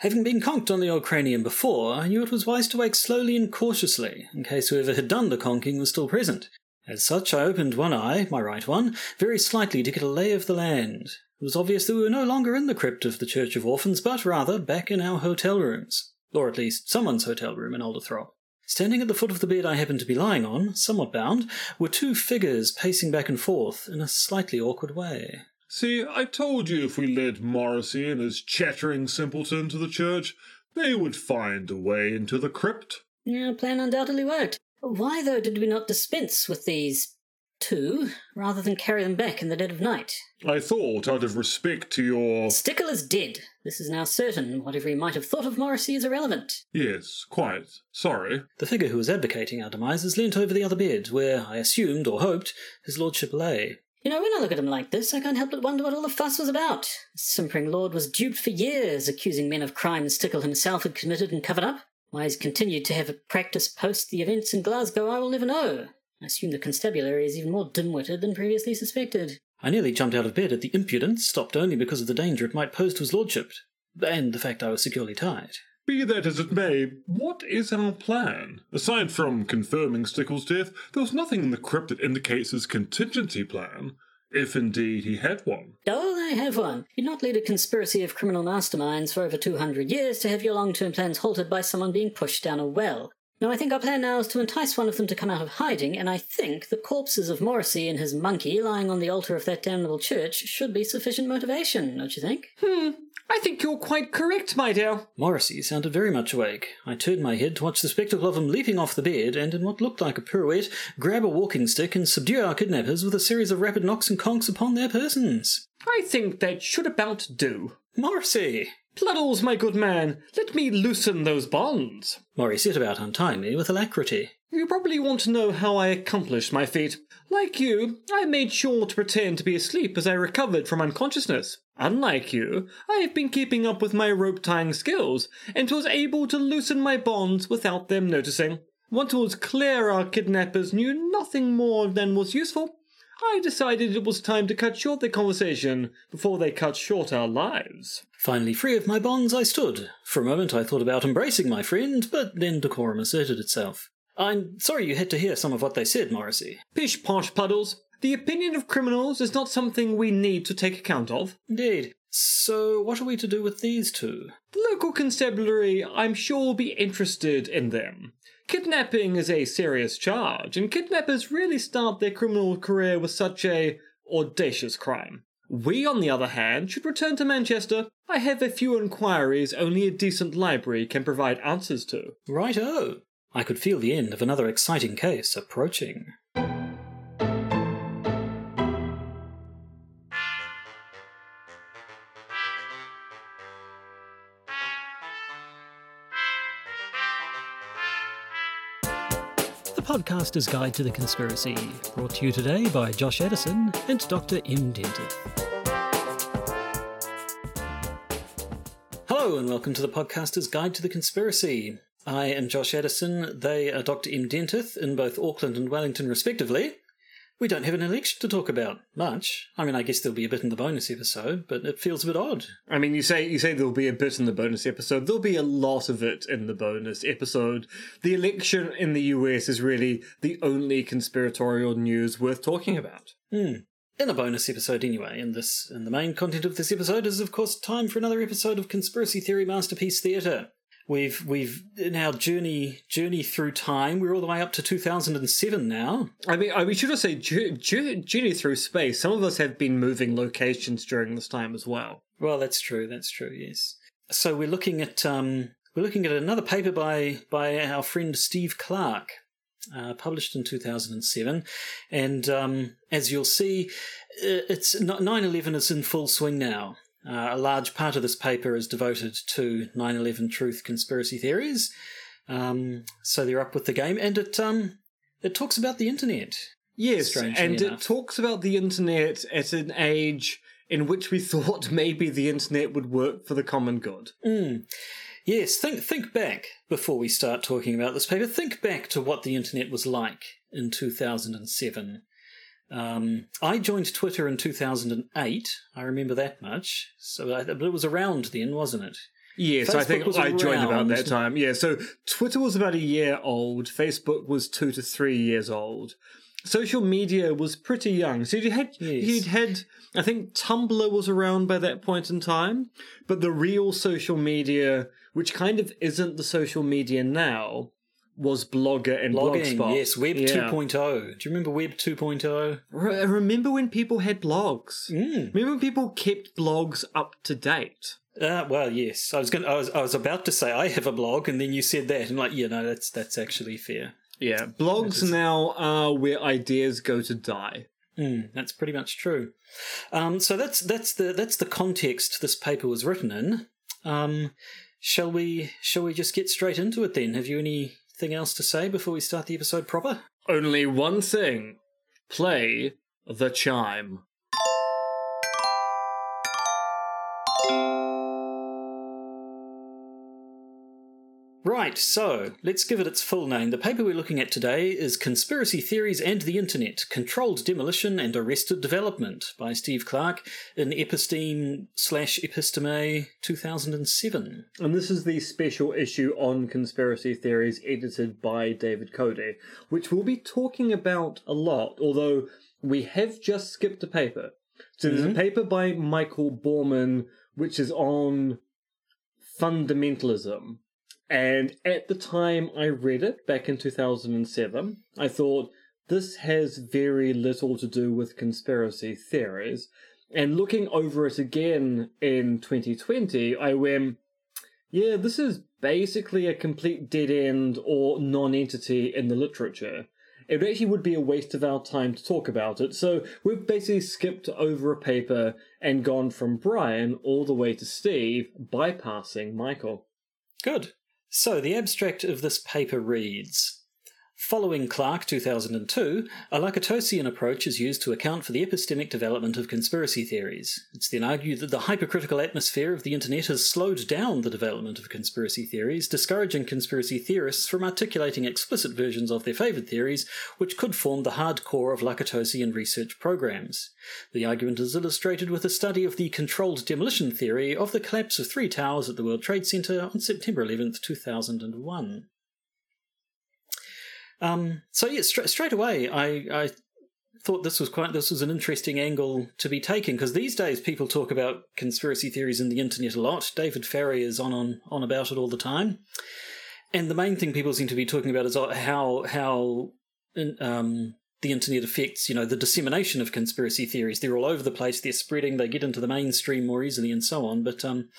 Having been conked on the old cranium before, I knew it was wise to wake slowly and cautiously, in case whoever had done the conking was still present. As such, I opened one eye, my right one, very slightly to get a lay of the land. It was obvious that we were no longer in the crypt of the Church of Orphans, but rather back in our hotel rooms. Or at least someone's hotel room in Alderthrop. Standing at the foot of the bed I happened to be lying on, somewhat bound, were two figures pacing back and forth in a slightly awkward way. See, I told you if we led Morrissey and his chattering simpleton to the church, they would find a way into the crypt. Yeah, plan undoubtedly worked. Why, though, did we not dispense with these two rather than carry them back in the dead of night? I thought, out of respect to your. Stickle is dead. This is now certain. Whatever he might have thought of Morrissey is irrelevant. Yes, quite. Sorry. The figure who was advocating our demise demises leant over the other bed, where, I assumed or hoped, his lordship lay. You know, when I look at him like this, I can't help but wonder what all the fuss was about. The simpering lord was duped for years, accusing men of crimes Stickle himself had committed and covered up. Why he's continued to have a practice post the events in Glasgow, I will never know. I assume the constabulary is even more dim-witted than previously suspected. I nearly jumped out of bed at the impudence, stopped only because of the danger it might pose to his lordship, and the fact I was securely tied. Be that as it may, what is our plan? Aside from confirming Stickle's death, there was nothing in the crypt that indicates his contingency plan, if indeed he had one. Oh, I have one. You'd not lead a conspiracy of criminal masterminds for over 200 years to have your long-term plans halted by someone being pushed down a well. No, I think our plan now is to entice one of them to come out of hiding, and I think the corpses of Morrissey and his monkey lying on the altar of that damnable church should be sufficient motivation, don't you think? Hmm, I think you're quite correct, my dear. Morrissey sounded very much awake. I turned my head to watch the spectacle of him leaping off the bed and, in what looked like a pirouette, grab a walking stick and subdue our kidnappers with a series of rapid knocks and conks upon their persons. I think that should about do. Morrissey! Pluddles, my good man, let me loosen those bonds. Morrissey set about untying me with alacrity. You probably want to know how I accomplished my feat. Like you, I made sure to pretend to be asleep as I recovered from unconsciousness. Unlike you, I have been keeping up with my rope tying skills and was able to loosen my bonds without them noticing. Once it was clear our kidnappers knew nothing more than was useful, I decided it was time to cut short their conversation before they cut short our lives. Finally free of my bonds, I stood. For a moment I thought about embracing my friend, but then decorum asserted itself. I'm sorry you had to hear some of what they said, Morrissey. Pish posh, Puddles. The opinion of criminals is not something we need to take account of. Indeed. So, what are we to do with these two? The local constabulary, I'm sure, will be interested in them. Kidnapping is a serious charge, and kidnappers really start their criminal career with such a audacious crime. We, on the other hand, should return to Manchester. I have a few inquiries only a decent library can provide answers to. Right-o. I could feel the end of another exciting case approaching. The Podcaster's Guide to the Conspiracy, brought to you today by Josh Edison and Dr. M. Dentith. Hello, and welcome to the Podcaster's Guide to the Conspiracy. I am Josh Edison, they are Dr. M. Dentith in both Auckland and Wellington, respectively. We don't have an election to talk about much. I mean, I guess there'll be a bit in the bonus episode, but it feels a bit odd. I mean, you say you say there'll be a bit in the bonus episode. There'll be a lot of it in the bonus episode. The election in the US is really the only conspiratorial news worth talking about. Hmm. In a bonus episode, anyway, and this and the main content of this episode is, of course, time for another episode of Conspiracy Theory Masterpiece Theatre. We've we've in our journey journey through time. We're all the way up to 2007 now. I mean, I, we should also say ju- ju- journey through space. Some of us have been moving locations during this time as well. Well, that's true. That's true. Yes. So we're looking at um, we're looking at another paper by by our friend Steve Clarke, uh, published in 2007, and um, as you'll see, uh, it's 9/11 is in full swing now. Uh, a large part of this paper is devoted to 9/11 truth conspiracy theories. Um, so they're up with the game, and it um, it talks about the internet. Yes, and enough. it talks about the internet at an age in which we thought maybe the internet would work for the common good. Mm. Yes, think think back before we start talking about this paper. Think back to what the internet was like in 2007. Um, I joined Twitter in 2008. I remember that much. So, I, but it was around then, wasn't it? Yes, I think I joined about that time. Yeah, so Twitter was about a year old, Facebook was two to three years old. Social media was pretty young. So you had Yes. you'd had I think Tumblr was around by that point in time, but the real social media, which kind of isn't the social media now, was Blogger and Blogging, Blogspot. yes, Web Yeah. 2.0. Do you remember Web 2.0? Re- remember when people had blogs? Mm. Remember when people kept blogs up to date? Uh, well, yes. I was going. I was. I was about to say I have a blog, and then you said that, and like, yeah, no, that's that's actually fair. Yeah, blogs now are where ideas go to die. Mm, that's pretty much true. Um, so that's that's the that's the context this paper was written in. Um, shall we shall we just get straight into it then? Have you anything else to say before we start the episode proper? Only one thing play the chime. Right, so let's give it its full name. The paper we're looking at today is Conspiracy Theories and the Internet Controlled Demolition and Arrested Development by Steve Clarke in Episteme slash Episteme 2007. And this is the special issue on conspiracy theories edited by David Coady, which we'll be talking about a lot, although we have just skipped a paper. So there's a mm-hmm. paper by Michael Baurmann, which is on fundamentalism. And at the time I read it back in 2007, I thought this has very little to do with conspiracy theories. And looking over it again in 2020, I went, yeah, this is basically a complete dead end or non entity in the literature. It actually would be a waste of our time to talk about it, so we've basically skipped over a paper and gone from Brian all the way to Steve, bypassing Michael. Good. So the abstract of this paper reads Following Clarke 2002, a Lakatosian approach is used to account for the epistemic development of conspiracy theories. It's then argued that the hypercritical atmosphere of the internet has slowed down the development of conspiracy theories, discouraging conspiracy theorists from articulating explicit versions of their favoured theories, which could form the hard core of Lakatosian research programs. The argument is illustrated with a study of the controlled demolition theory of the collapse of three towers at the World Trade Center on September 11, 2001. Um, so yeah, stra- straight away, I, I thought this was quite this was an interesting angle to be taken because these days people talk about conspiracy theories in the internet a lot. David Ferry is on on on about it all the time, and the main thing people seem to be talking about is how how um, the internet affects you know the dissemination of conspiracy theories. They're all over the place. They're spreading. They get into the mainstream more easily, and so on. But um,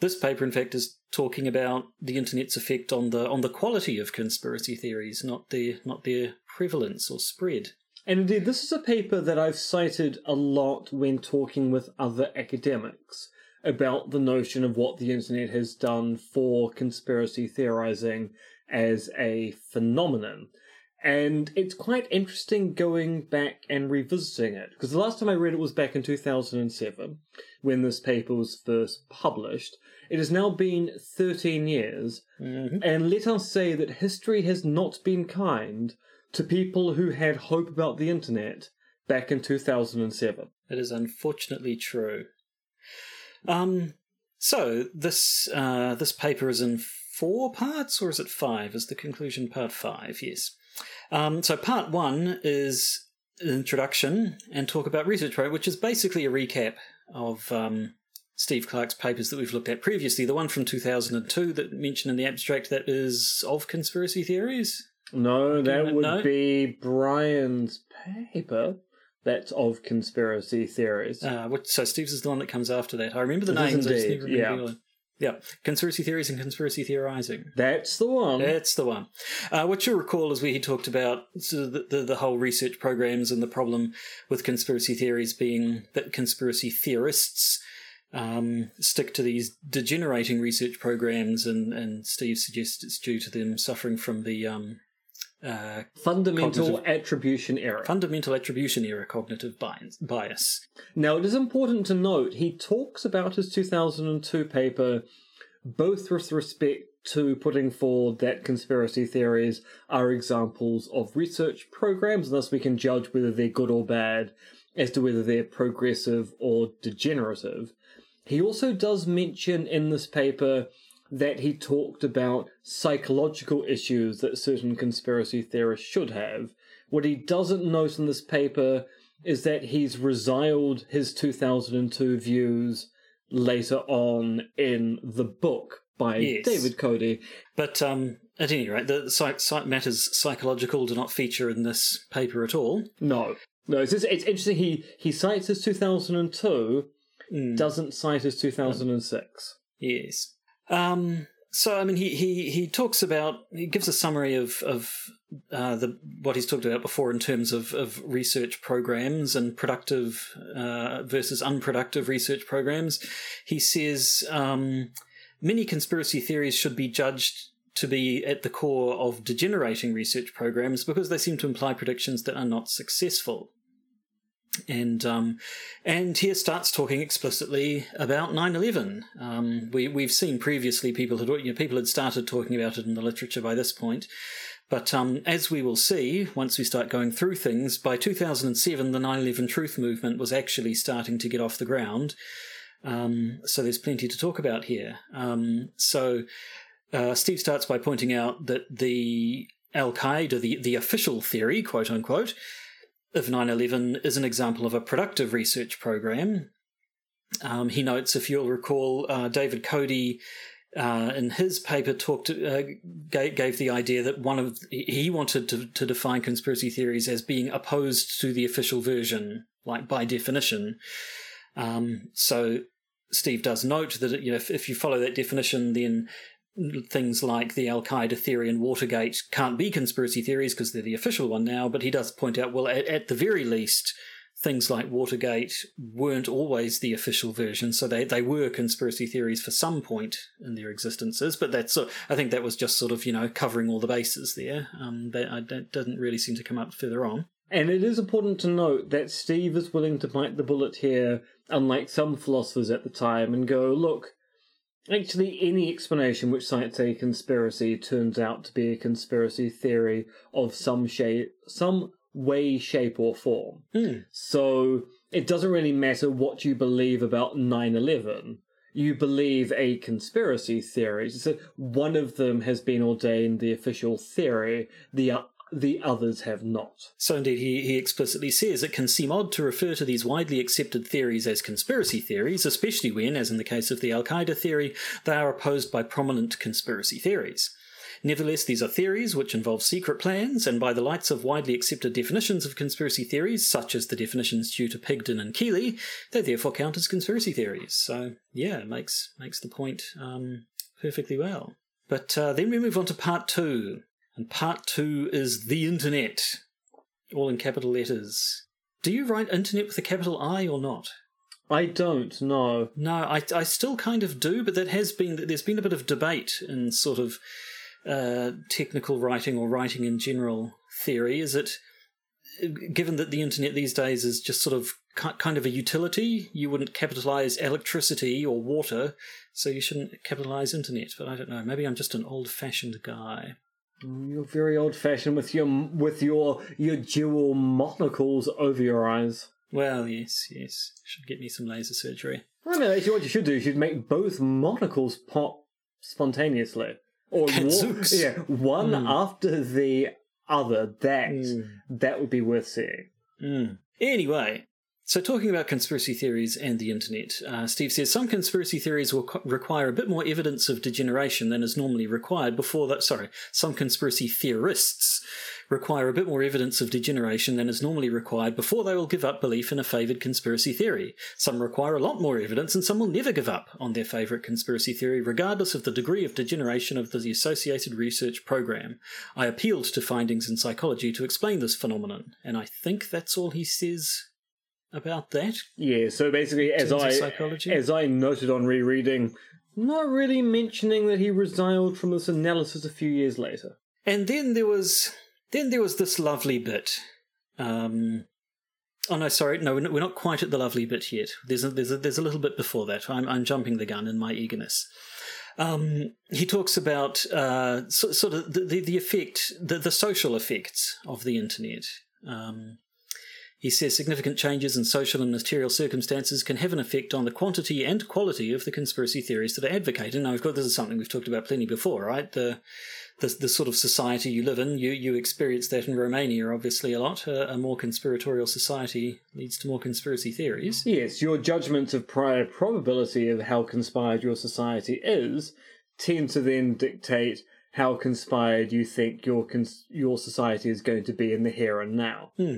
this paper, in fact, is talking about the internet's effect on the on the quality of conspiracy theories, not their not their prevalence or spread. And indeed, this is a paper that I've cited a lot when talking with other academics about the notion of what the internet has done for conspiracy theorizing as a phenomenon. And it's quite interesting going back and revisiting it, because the last time I read it was back in 2007, when this paper was first published. It has now been 13 years, and let us say that history has not been kind to people who had hope about the internet back in 2007. It is unfortunately true. Um, so this uh, this paper is in four parts, or is it five? Is the conclusion part five? Yes. Um, so part one is an introduction and talk about research project, which is basically a recap of um, Steve Clarke's papers that we've looked at previously. The one from 2002 that mentioned in the abstract that is of conspiracy theories. No, that would be Brian's paper. That's of conspiracy theories. Uh, which, so Steve's is the one that comes after that. I remember the It names. I just indeed, never remember yeah. Yeah, conspiracy theories and conspiracy theorizing. That's the one. That's the one. Uh, what you'll recall is where he talked about sort of the, the, the whole research programs and the problem with conspiracy theories being that conspiracy theorists um, stick to these degenerating research programs, and, and Steve suggests it's due to them suffering from the um, uh, Fundamental Cognitive- attribution error. fundamental attribution error cognitive bias. bias. Now, it is important to note he talks about his 2002 paper both with respect to putting forward that conspiracy theories are examples of research programs, and thus we can judge whether they're good or bad as to whether they're progressive or degenerative. He also does mention in this paper that he talked about psychological issues that certain conspiracy theorists should have. What he doesn't note in this paper is that he's resiled his 2002 views later on in the book by Yes. David Coady. But um, at any rate, the psych- psych- matters psychological do not feature in this paper at all. No. No, it's, just, it's interesting. He, he cites his 2002, Mm. doesn't cite his 2006. Yes. Um, so I mean, he, he he talks about he gives a summary of of uh, the what he's talked about before in terms of of research programs and productive uh, versus unproductive research programs. He says um, many conspiracy theories should be judged to be at the core of degenerating research programs because they seem to imply predictions that are not successful. And um, and here starts talking explicitly about 9/11. Um, we we've seen previously people had you know, people had started talking about it in the literature by this point, but um, as we will see once we start going through things, by 2007 the 9/11 Truth movement was actually starting to get off the ground. Um, so there's plenty to talk about here. Um, so uh, Steve starts by pointing out that the Al Qaeda, the the official theory, quote unquote of 9 11 is an example of a productive research program. Um, he notes, if you'll recall, uh, David Coady uh, in his paper talked uh, gave, gave the idea that one of he wanted to, to define conspiracy theories as being opposed to the official version, like by definition. Um, so Steve does note that you know if, if you follow that definition, then things like the Al Qaeda theory and Watergate can't be conspiracy theories because they're the official one now. But he does point out, well, at, at the very least, things like Watergate weren't always the official version, so they, they were conspiracy theories for some point in their existences. But that's I think that was just sort of you know covering all the bases there. Um, that, that doesn't really seem to come up further on. And it is important to note that Steve is willing to bite the bullet here, unlike some philosophers at the time, and go, look, actually, any explanation which cites a conspiracy turns out to be a conspiracy theory of some shape, some way, shape, or form. Hmm. So it doesn't really matter what you believe about 9 11. You believe a conspiracy theory. So one of them has been ordained the official theory, the, the others have not. So indeed, he, he explicitly says it can seem odd to refer to these widely accepted theories as conspiracy theories, especially when, as in the case of the Al Qaeda theory, they are opposed by prominent conspiracy theories. Nevertheless, these are theories which involve secret plans, and by the lights of widely accepted definitions of conspiracy theories, such as the definitions due to Pigden and Keeley, they therefore count as conspiracy theories. So, yeah, makes makes the point um, perfectly well. But uh, then we move on to part two, and part two is the internet, all in capital letters. Do you write internet with a capital I or not? I don't know. No, I, I still kind of do, but that has been there's been a bit of debate in sort of uh, technical writing or writing in general theory. Is it given that the internet these days is just sort of kind of a utility, you wouldn't capitalize electricity or water, so you shouldn't capitalize internet. But I don't know. Maybe I'm just an old-fashioned guy. You're very old-fashioned with your with your your dual monocles over your eyes. Well, yes, yes. Should get me some laser surgery. I mean, actually, what you should do, is you should make both monocles pop spontaneously, or Gadzooks. yeah, one Mm. after the other. That Mm. that would be worth seeing. Mm. Anyway, so talking about conspiracy theories and the internet, uh, Steve says some conspiracy theories will co- require a bit more evidence of degeneration than is normally required before that. Sorry, some conspiracy theorists require a bit more evidence of degeneration than is normally required before they will give up belief in a favoured conspiracy theory. Some require a lot more evidence, and some will never give up on their favourite conspiracy theory, regardless of the degree of degeneration of the associated research program. I appealed to findings in psychology to explain this phenomenon, and I think that's all he says about that. Yeah. So basically, as I psychology? as I noted on rereading, not really mentioning that he resigned from this analysis a few years later. And then there was then there was this lovely bit. Um, oh no, sorry, no, we're not, we're not quite at the lovely bit yet. There's a, there's a, there's a little bit before that. I'm I'm jumping the gun in my eagerness. Um, he talks about uh, so, sort of the, the, the effect, the, the social effects of the internet. Um, He says significant changes in social and material circumstances can have an effect on the quantity and quality of the conspiracy theories that are advocated. Now, of course, this is something we've talked about plenty before, right? The the, the sort of society you live in, you you experience that in Romania, obviously, a lot. A, a more conspiratorial society leads to more conspiracy theories. Yes, your judgment of prior probability of how conspired your society is tend to then dictate how conspired you think your cons- your society is going to be in the here and now. Hmm.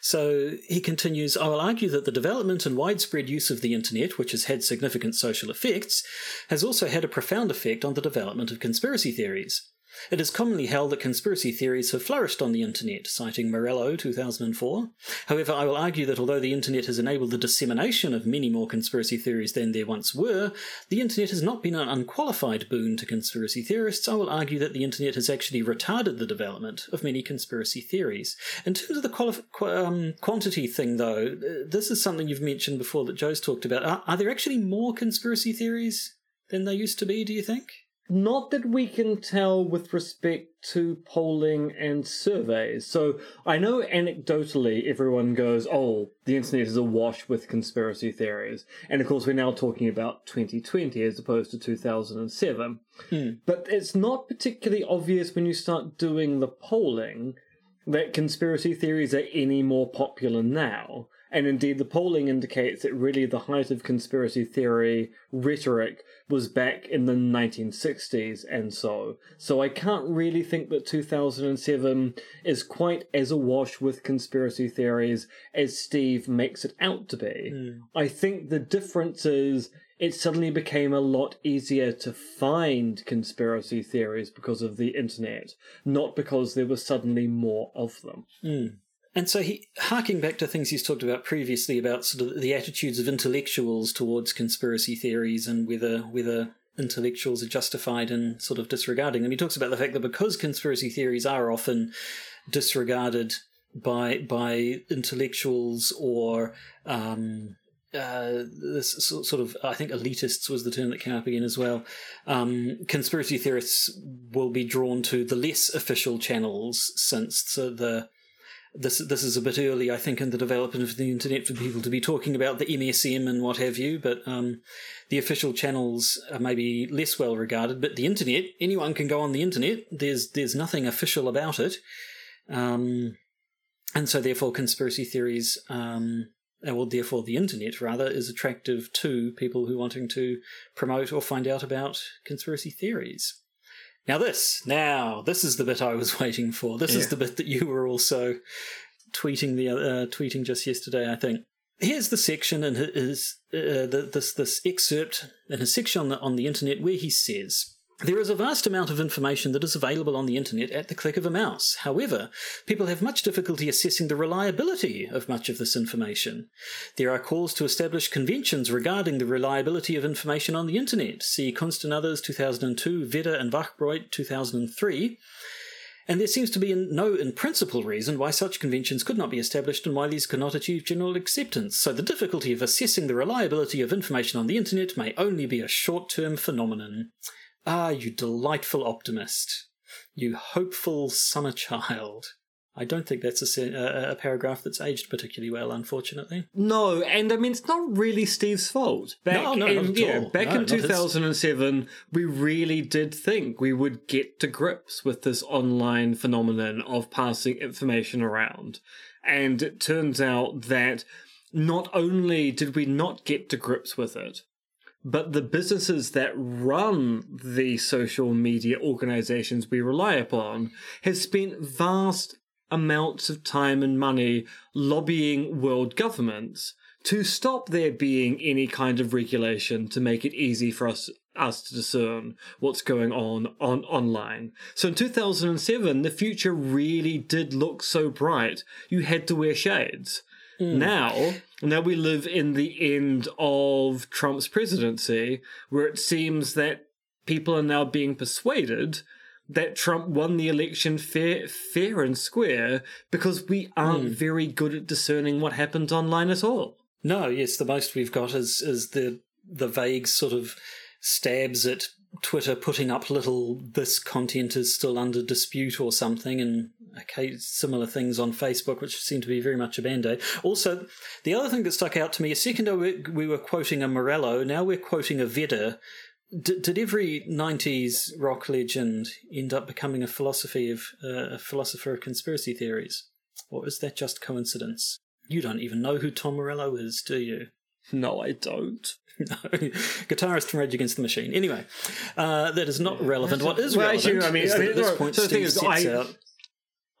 So he continues I will argue that the development and widespread use of the internet, which has had significant social effects, has also had a profound effect on the development of conspiracy theories. It is commonly held that conspiracy theories have flourished on the internet, citing Morello 2004. However, I will argue that although the internet has enabled the dissemination of many more conspiracy theories than there once were, the internet has not been an unqualified boon to conspiracy theorists. I will argue that the internet has actually retarded the development of many conspiracy theories. In terms of the quali- qu- um, quantity thing, though, uh, this is something you've mentioned before that Joe's talked about. Are, are there actually more conspiracy theories than there used to be, do you think? Not that we can tell with respect to polling and surveys. So I know anecdotally everyone goes, oh, the internet is awash with conspiracy theories. And of course, we're now talking about 2020 as opposed to 2007. Hmm. But it's not particularly obvious when you start doing the polling that conspiracy theories are any more popular now. And indeed, the polling indicates that really the height of conspiracy theory rhetoric was back in the 1960s and so. So I can't really think that 2007 is quite as awash with conspiracy theories as Steve makes it out to be. Hmm. I think the difference is it suddenly became a lot easier to find conspiracy theories because of the internet, not because there were suddenly more of them. Hmm. And so he, harking back to things he's talked about previously about sort of the attitudes of intellectuals towards conspiracy theories and whether whether intellectuals are justified in sort of disregarding them. He talks about the fact that because conspiracy theories are often disregarded by by intellectuals or um, uh, this sort of I think elitists was the term that came up again as well. Um, conspiracy theorists will be drawn to the less official channels since so the this this is a bit early, I think, in the development of the internet for people to be talking about the MSM and what have you. But um, the official channels are maybe less well regarded. But the internet, anyone can go on the internet. There's there's nothing official about it, um, and so therefore conspiracy theories. Um, uh, well, therefore, the internet rather is attractive to people who wanting to promote or find out about conspiracy theories. Now this, now this is the bit I was waiting for. This is the bit that you were also tweeting the uh, tweeting just yesterday, I think. Here's the section in his uh, the, this this excerpt in his section on the, on the internet where he says. There is a vast amount of information that is available on the internet at the click of a mouse. However, people have much difficulty assessing the reliability of much of this information. There are calls to establish conventions regarding the reliability of information on the internet. See Kunst and Others 2002, Vedder and Wachbroit 2003. And there seems to be no in principle reason why such conventions could not be established and why these could not achieve general acceptance. So the difficulty of assessing the reliability of information on the internet may only be a short term phenomenon. Ah, you delightful optimist. You hopeful summer child. I don't think that's a, a, paragraph that's aged particularly well, unfortunately. No, and I mean it's not really Steve's fault. Back No, no, in, not at yeah, all. back No, in not his. 2007, we really did think we would get to grips with this online phenomenon of passing information around. And it turns out that not only did we not get to grips with it, but the businesses that run the social media organizations we rely upon have spent vast amounts of time and money lobbying world governments to stop there being any kind of regulation to make it easy for us us to discern what's going on on online. So in 2007 the future really did look so bright you had to wear shades. Mm. Now, now we live in the end of Trump's presidency, where it seems that people are now being persuaded that Trump won the election fair, fair and square because we aren't mm. very good at discerning what happens online at all. No, yes, the most we've got is is the the vague sort of stabs at Twitter putting up little this content is still under dispute or something, and okay, similar things on Facebook, which seem to be very much a band aid. Also, the other thing that stuck out to me a second ago, we, we were quoting a Morello, now we're quoting a Vedder. D- did every 90s rock legend end up becoming a philosophy of uh, a philosopher of conspiracy theories? Or is that just coincidence? You don't even know who Tom Morello is, do you? No, I don't. No, guitarist from Rage Against the Machine. Anyway, uh, that is not relevant. What is Well, relevant actually, I mean, is I that mean, at this point so Steve is, sets I- out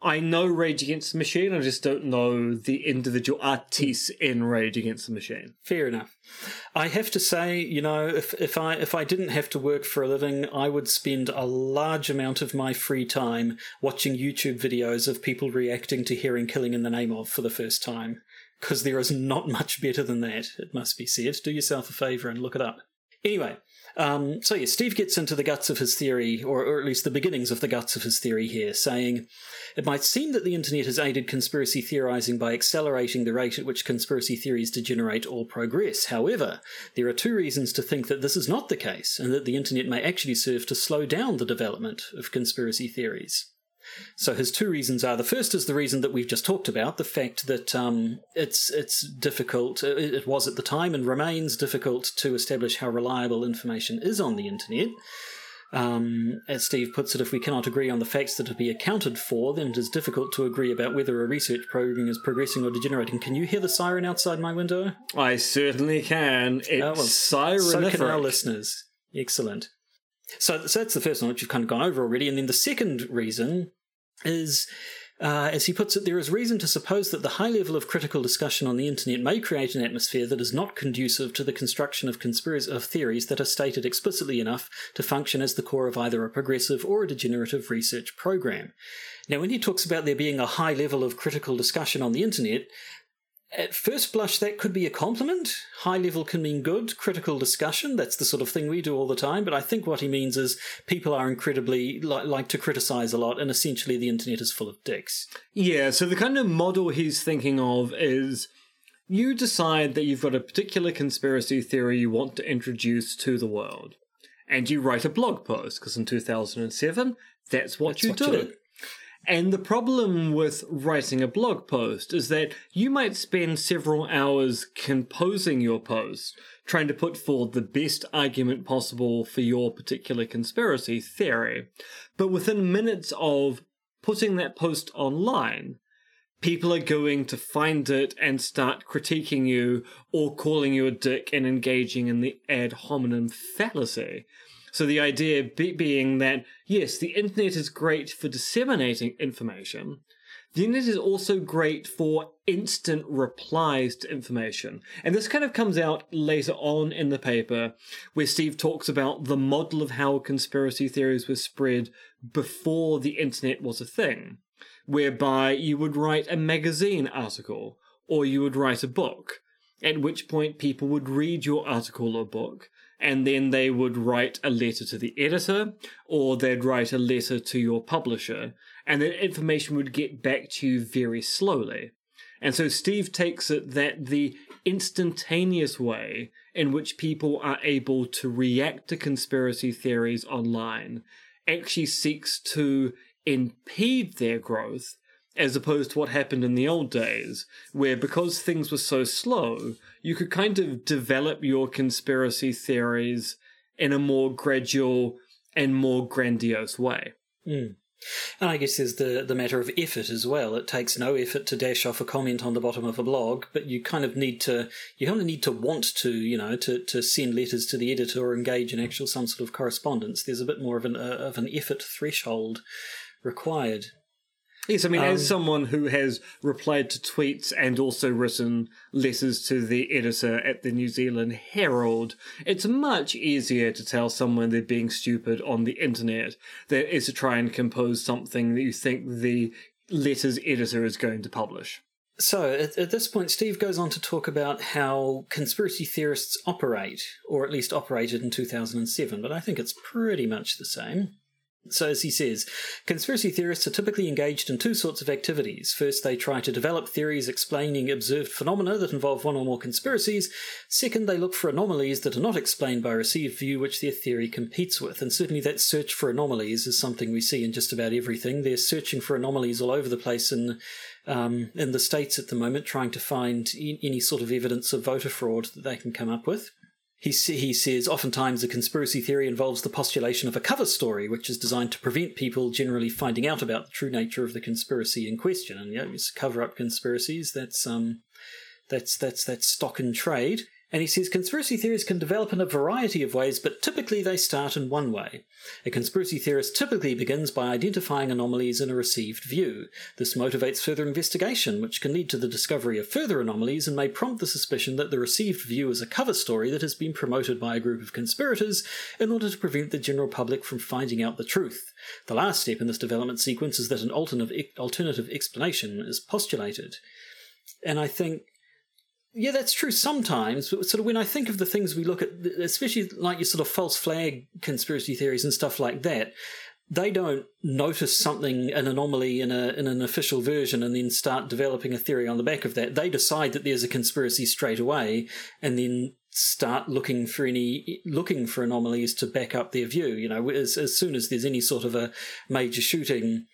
I know Rage Against the Machine, I just don't know the individual artists in Rage Against the Machine. Fair enough. I have to say, you know, if if I if I didn't have to work for a living, I would spend a large amount of my free time watching YouTube videos of people reacting to hearing "Killing in the Name of" for the first time, because there is not much better than that. It must be said. Do yourself a favor and look it up. Anyway, um, so yeah, Steve gets into the guts of his theory, or, or at least the beginnings of the guts of his theory here, saying it might seem that the internet has aided conspiracy theorizing by accelerating the rate at which conspiracy theories degenerate or progress. However, there are two reasons to think that this is not the case, and that the internet may actually serve to slow down the development of conspiracy theories. So his two reasons are the first is the reason that we've just talked about, the fact that um, it's it's difficult. It, it was at the time and remains difficult to establish how reliable information is on the internet. Um, as Steve puts it, if we cannot agree on the facts that are to be accounted for, then it is difficult to agree about whether a research program is progressing or degenerating. Can you hear the siren outside my window? I certainly can. It's Oh, well, So can our listeners. Excellent. So, so that's the first one, which you've kind of gone over already. And then the second reason is, uh, as he puts it, there is reason to suppose that the high level of critical discussion on the internet may create an atmosphere that is not conducive to the construction of conspiracy of theories that are stated explicitly enough to function as the core of either a progressive or a degenerative research program. Now, when he talks about there being a high level of critical discussion on the internet, at first blush, that could be a compliment. High level can mean good. Critical discussion, that's the sort of thing we do all the time. But I think what he means is people are incredibly li- like to criticize a lot, and essentially the internet is full of dicks. Yeah, so the kind of model he's thinking of is you decide that you've got a particular conspiracy theory you want to introduce to the world. And you write a blog post, because in 2007, that's what, That's you, what do. you do. And the problem with writing a blog post is that you might spend several hours composing your post, trying to put forward the best argument possible for your particular conspiracy theory. But within minutes of putting that post online, people are going to find it and start critiquing you or calling you a dick and engaging in the ad hominem fallacy. So the idea be- being that, yes, the internet is great for disseminating information. The internet is also great for instant replies to information. And this kind of comes out later on in the paper, where Steve talks about the model of how conspiracy theories were spread before the internet was a thing, whereby you would write a magazine article or you would write a book, at which point people would read your article or book and then they would write a letter to the editor or they'd write a letter to your publisher and that information would get back to you very slowly. And so Steve takes it that the instantaneous way in which people are able to react to conspiracy theories online actually seeks to impede their growth as opposed to what happened in the old days, where because things were so slow, you could kind of develop your conspiracy theories in a more gradual and more grandiose way. And I guess there's the, the matter of effort as well. It takes no effort to dash off a comment on the bottom of a blog, but you kind of need to you kind of need to want to, you know, to, to send letters to the editor or engage in actual some sort of correspondence. There's a bit more of an uh, of an effort threshold required. Yes, I mean, Um, as someone who has replied to tweets and also written letters to the editor at the New Zealand Herald, it's much easier to tell someone they're being stupid on the internet than it is to try and compose something that you think the letter's editor is going to publish. So at, at this point, Steve goes on to talk about how conspiracy theorists operate, or at least operated in 2007, but I think it's pretty much the same. So, as he says, conspiracy theorists are typically engaged in two sorts of activities. First, they try to develop theories explaining observed phenomena that involve one or more conspiracies. Second, they look for anomalies that are not explained by a received view, which their theory competes with. And certainly, that search for anomalies is something we see in just about everything. They're searching for anomalies all over the place in um, in the states at the moment, trying to find any sort of evidence of voter fraud that they can come up with. He, he says oftentimes a conspiracy theory involves the postulation of a cover story, which is designed to prevent people generally finding out about the true nature of the conspiracy in question. And yeah, cover up conspiracies. That's um, that's that's that's stock in trade. And he says conspiracy theories can develop in a variety of ways, but typically they start in one way. A conspiracy theorist typically begins by identifying anomalies in a received view. This motivates further investigation, which can lead to the discovery of further anomalies and may prompt the suspicion that the received view is a cover story that has been promoted by a group of conspirators in order to prevent the general public from finding out the truth. The last step in this development sequence is that an alternative explanation is postulated. And I think yeah, that's true sometimes, but sort of when I think of the things we look at, especially like your sort of false flag conspiracy theories and stuff like that, they don't notice something, an anomaly in a in an official version, and then start developing a theory on the back of that. They decide that there's a conspiracy straight away, and then start looking for any looking for anomalies to back up their view. You know, as as soon as there's any sort of a major shooting.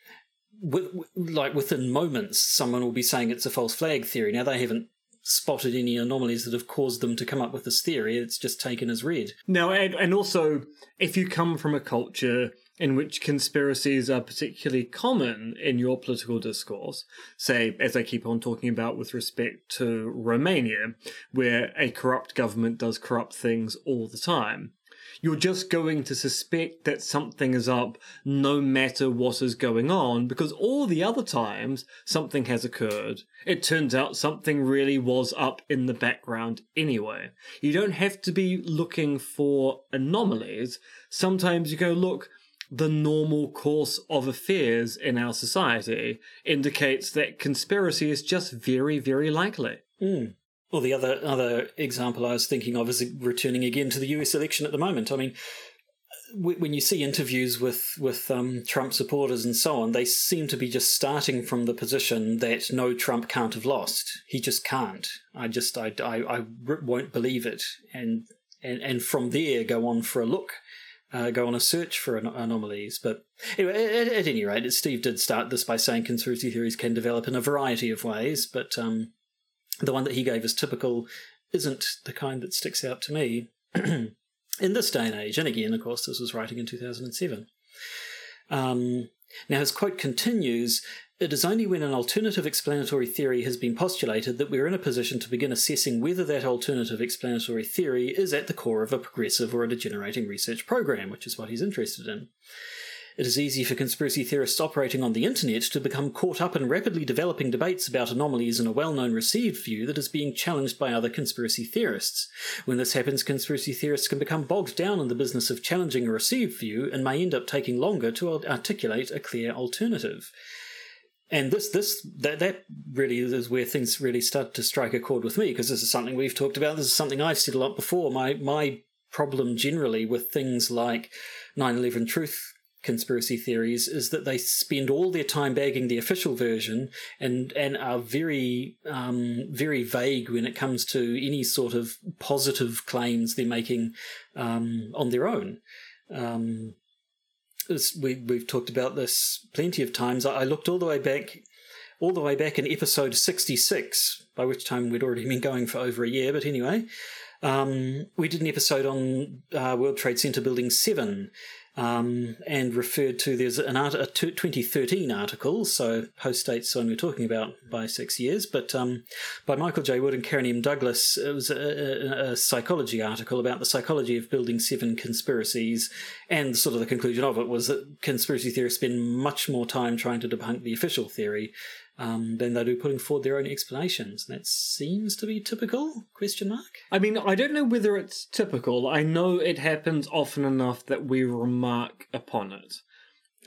With, like within moments, someone will be saying it's a false flag theory. Now they haven't spotted any anomalies that have caused them to come up with this theory. It's just taken as read. Now, and, and also, if you come from a culture in which conspiracies are particularly common in your political discourse, say, as I keep on talking about with respect to Romania, where a corrupt government does corrupt things all the time, you're just going to suspect that something is up no matter what is going on because all the other times something has occurred, it turns out something really was up in the background anyway. You don't have to be looking for anomalies. Sometimes you go, look, the normal course of affairs in our society indicates that conspiracy is just very, very likely. Mm. Well, the other other example I was thinking of is returning again to the U.S. election at the moment. I mean, when you see interviews with with um, Trump supporters and so on, they seem to be just starting from the position that no, Trump can't have lost. He just can't. I just I, I, I won't believe it, and and and from there go on for a look. Uh, go on a search for an- anomalies. But anyway, at, at, any rate, Steve did start this by saying conspiracy theories can develop in a variety of ways, but um, the one that he gave as typical isn't the kind that sticks out to me in this day and age. And again, of course, this was writing in 2007. Um, now, his quote continues It is only when an alternative explanatory theory has been postulated that we're in a position to begin assessing whether that alternative explanatory theory is at the core of a progressive or a degenerating research program, which is what he's interested in. It is easy for conspiracy theorists operating on the internet to become caught up in rapidly developing debates about anomalies in a well known received view that is being challenged by other conspiracy theorists. When this happens, conspiracy theorists can become bogged down in the business of challenging a received view and may end up taking longer to articulate a clear alternative. And this, this, that, that really is where things really start to strike a chord with me because this is something we've talked about. This is something I've said a lot before. My, my problem generally with things like 9/11 Truth conspiracy theories is that they spend all their time bagging the official version and and are very um, very vague when it comes to any sort of positive claims they're making um, on their own. Um, we we've talked about this plenty of times. I looked all the way back. All the way back in episode 66, by which time we'd already been going for over a year, but anyway, um, we did an episode on uh, World Trade Center Building 7, um, and referred to there's an art, a 2013 article, so post dates when we're talking about by six years, but um, by Michael J. Wood and Karen M. Douglas. It was a, a, a, psychology article about the psychology of building seven conspiracies, and sort of the conclusion of it was that conspiracy theorists spend much more time trying to debunk the official theory um, than they do putting forward their own explanations. That seems to be typical? Question mark. I mean, I don't know whether it's typical. I know it happens often enough that we remark upon it,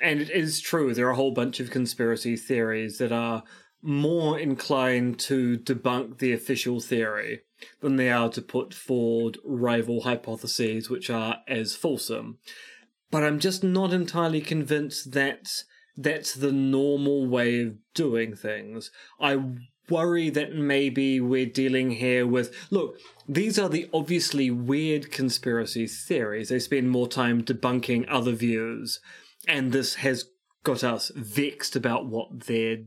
and it is true. There are a whole bunch of conspiracy theories that are more inclined to debunk the official theory than they are to put forward rival hypotheses which are as fulsome. but I'm just not entirely convinced that that's the normal way of doing things. I worry that maybe we're dealing here with look, these are the obviously weird conspiracy theories. They spend more time debunking other views, and this has got us vexed about what they're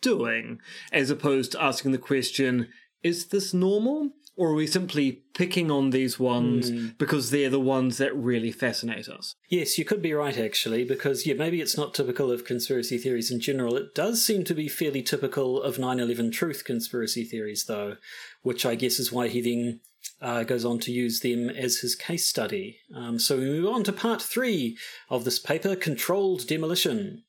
doing, as opposed to asking the question is this normal? Or are we simply picking on these ones because they're the ones that really fascinate us? Yes, you could be right actually, because yeah, maybe it's not typical of conspiracy theories in general. It does seem to be fairly typical of 9/11 truth conspiracy theories, though, which I guess is why he then uh, goes on to use them as his case study. Um, so we move on to part three of this paper: controlled demolition.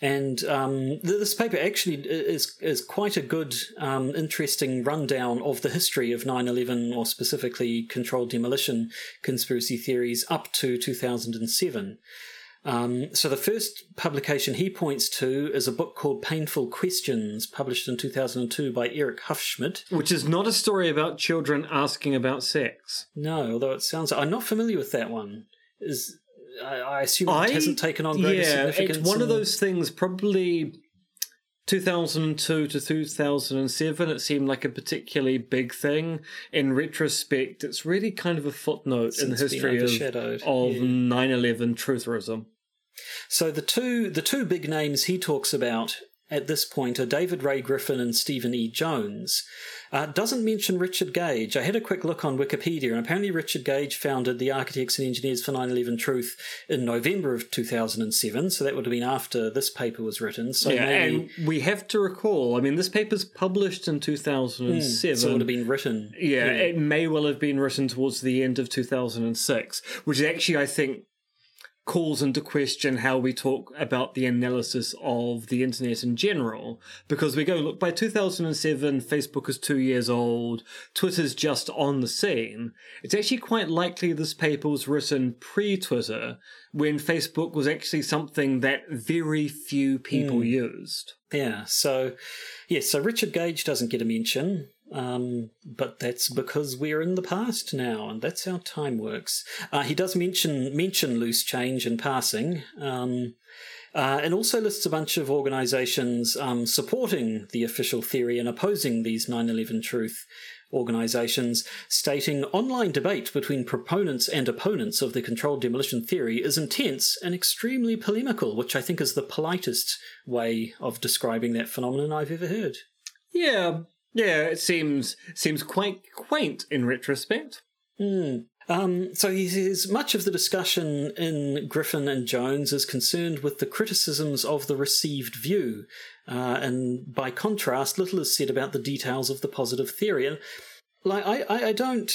And um, th- this paper actually is is quite a good, um, interesting rundown of the history of 9/11, or specifically controlled demolition conspiracy theories up to 2007. Um, so the first publication he points to is a book called Painful Questions, published in 2002 by Eric Hufschmid. Which is not a story about children asking about sex. No, although it sounds I'm not familiar with that one. Is I, I assume it I- hasn't taken on greater yeah, significance. it's one of those things. Probably 2002 to 2007, it seemed like a particularly big thing. In retrospect, it's really kind of a footnote in the history of, yeah. 9/11 trutherism. So the two the two big names he talks about at this point are David Ray Griffin and Steven E. Jones. Uh, doesn't mention Richard Gage. I had a quick look on Wikipedia, and apparently Richard Gage founded the Architects and Engineers for 9/11 Truth in November of 2007. So that would have been after this paper was written. So yeah, maybe and we have to recall. I mean, this paper's published in 2007. so it would have been written. Yeah, it may well have been written towards the end of 2006, which is actually I think calls into question how we talk about the analysis of the internet in general. Because we go, look, by 2007, Facebook is two years old, Twitter's just on the scene. It's actually quite likely this paper was written pre Twitter, when Facebook was actually something that very few people hmm. used. Yeah, so yes, so Richard Gage doesn't get a mention, um, but that's because we're in the past now, and that's how time works. Uh, he does mention mention loose change in passing, um, uh, and also lists a bunch of organisations um, supporting the official theory and opposing these 9/11 Truth organisations, stating online debate between proponents and opponents of the controlled demolition theory is intense and extremely polemical, which I think is the politest way of describing that phenomenon I've ever heard. Yeah, yeah, it seems seems quite quaint in retrospect. Um, so he says much of the discussion in Griffin and Jones is concerned with the criticisms of the received view, uh, and by contrast, little is said about the details of the positive theory. And like, I, I, I don't,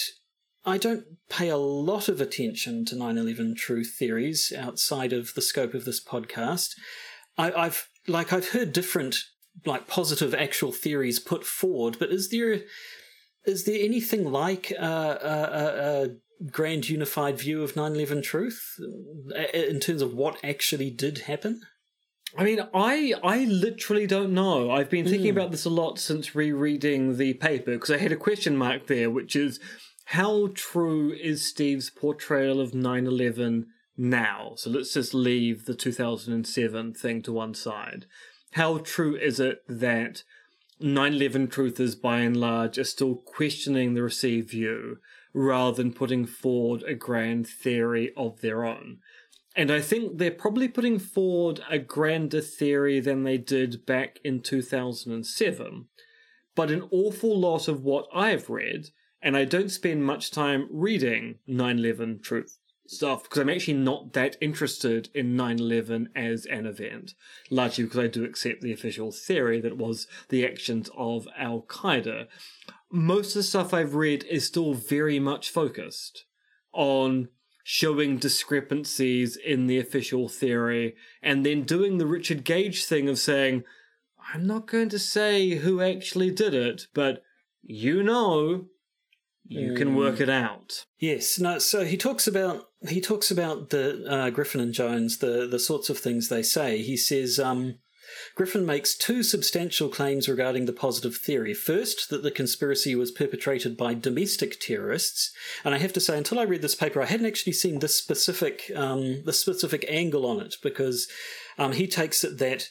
I don't pay a lot of attention to 9/11 truth theories outside of the scope of this podcast. I, I've like I've heard different like positive actual theories put forward, but is there is there anything like uh, a, a, a grand unified view of 9/11 truth uh, in terms of what actually did happen? I mean, I I literally don't know. I've been thinking about this a lot since rereading the paper because I had a question mark there, which is how true is Steve's portrayal of 9/11 now? So let's just leave the 2007 thing to one side. How true is it that 9/11 truthers, by and large, are still questioning the received view rather than putting forward a grand theory of their own? And I think they're probably putting forward a grander theory than they did back in 2007. But an awful lot of what I've read, and I don't spend much time reading 9 11 truth stuff because I'm actually not that interested in 9 11 as an event, largely because I do accept the official theory that it was the actions of Al Qaeda. Most of the stuff I've read is still very much focused on showing discrepancies in the official theory and then doing the Richard Gage thing of saying, I'm not going to say who actually did it, but you know, you can mm. work it out. Yes, no. So he talks about he talks about the uh, Griffin and Jones, the the sorts of things they say. He says, um, Griffin makes two substantial claims regarding the positive theory. First, that the conspiracy was perpetrated by domestic terrorists, and I have to say, until I read this paper, I hadn't actually seen this specific um, the specific angle on it because um, he takes it that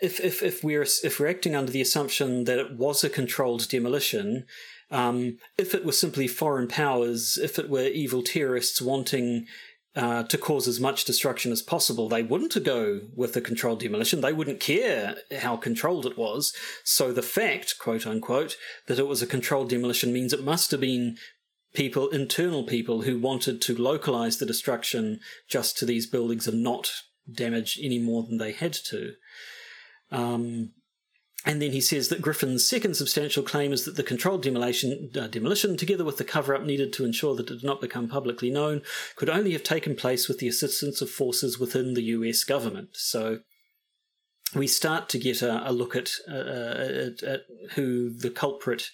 if if if we're if we're acting under the assumption that it was a controlled demolition, um, if it was simply foreign powers, if it were evil terrorists wanting uh, to cause as much destruction as possible, they wouldn't go with a controlled demolition. They wouldn't care how controlled it was. So the fact, quote unquote, that it was a controlled demolition means it must have been people, internal people, who wanted to localize the destruction just to these buildings and not damage any more than they had to. Um, and then he says that Griffin's second substantial claim is that the controlled demolition, uh, demolition, together with the cover up needed to ensure that it did not become publicly known, could only have taken place with the assistance of forces within the US government. So we start to get a, a look at, uh, at, at, who the culprit